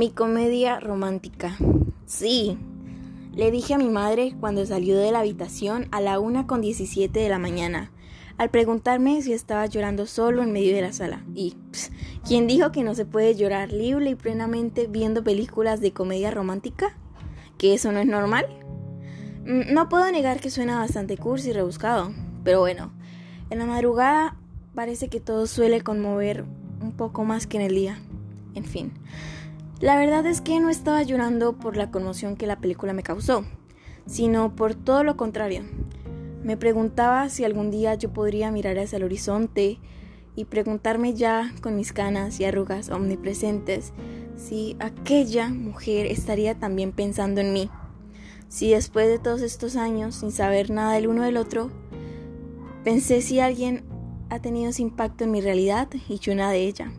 Mi comedia romántica. Sí. Le dije a mi madre cuando salió de la habitación a la una con 17 de la mañana, al preguntarme si estaba llorando solo en medio de la sala. Y, ¿quién dijo que no se puede llorar libre y plenamente viendo películas de comedia romántica? ¿Que eso no es normal? Mm, no puedo negar que suena bastante cursi y rebuscado, pero bueno, en la madrugada parece que todo suele conmover un poco más que en el día. En fin. La verdad es que no estaba llorando por la conmoción que la película me causó, sino por todo lo contrario. Me preguntaba si algún día yo podría mirar hacia el horizonte y preguntarme ya con mis canas y arrugas omnipresentes si aquella mujer estaría también pensando en mí. Si después de todos estos años, sin saber nada del uno del otro, pensé si alguien ha tenido ese impacto en mi realidad y yo una de ella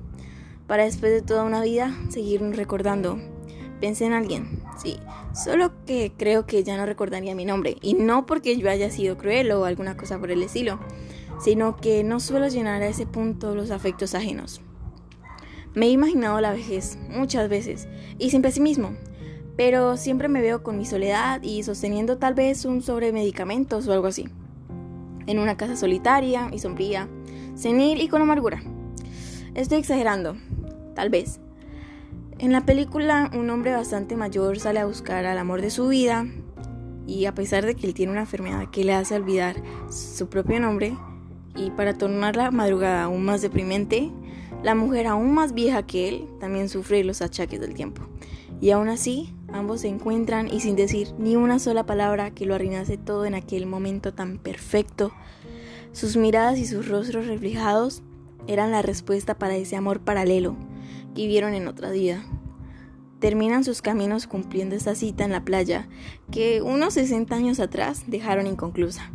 para después de toda una vida seguirnos recordando. Pensé en alguien, sí, solo que creo que ya no recordaría mi nombre, y no porque yo haya sido cruel o alguna cosa por el estilo, sino que no suelo llenar a ese punto los afectos ajenos. Me he imaginado la vejez muchas veces, y sin pesimismo, pero siempre me veo con mi soledad y sosteniendo tal vez un sobre medicamentos o algo así, en una casa solitaria y sombría, senil y con amargura. Estoy exagerando, tal vez. En la película, un hombre bastante mayor sale a buscar al amor de su vida y a pesar de que él tiene una enfermedad que le hace olvidar su propio nombre y para tornar la madrugada aún más deprimente, la mujer aún más vieja que él también sufre los achaques del tiempo. Y aún así, ambos se encuentran y sin decir ni una sola palabra que lo arruinase todo en aquel momento tan perfecto, sus miradas y sus rostros reflejados eran la respuesta para ese amor paralelo vivieron en otra vida. Terminan sus caminos cumpliendo esta cita en la playa que unos 60 años atrás dejaron inconclusa.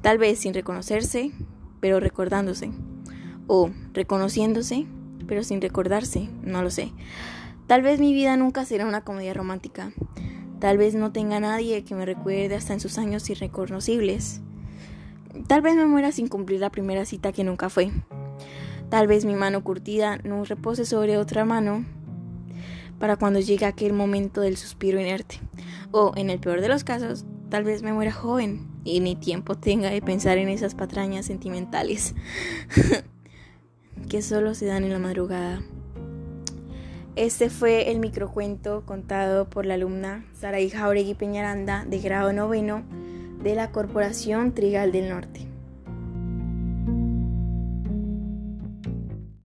Tal vez sin reconocerse, pero recordándose. O reconociéndose, pero sin recordarse, no lo sé. Tal vez mi vida nunca será una comedia romántica. Tal vez no tenga nadie que me recuerde hasta en sus años irreconocibles. Tal vez me muera sin cumplir la primera cita que nunca fue. Tal vez mi mano curtida no repose sobre otra mano para cuando llegue aquel momento del suspiro inerte. O, en el peor de los casos, tal vez me muera joven y ni tiempo tenga de pensar en esas patrañas sentimentales que solo se dan en la madrugada. Este fue el microcuento contado por la alumna Saraí Jauregui Peñaranda de grado noveno de la Corporación Trigal del Norte.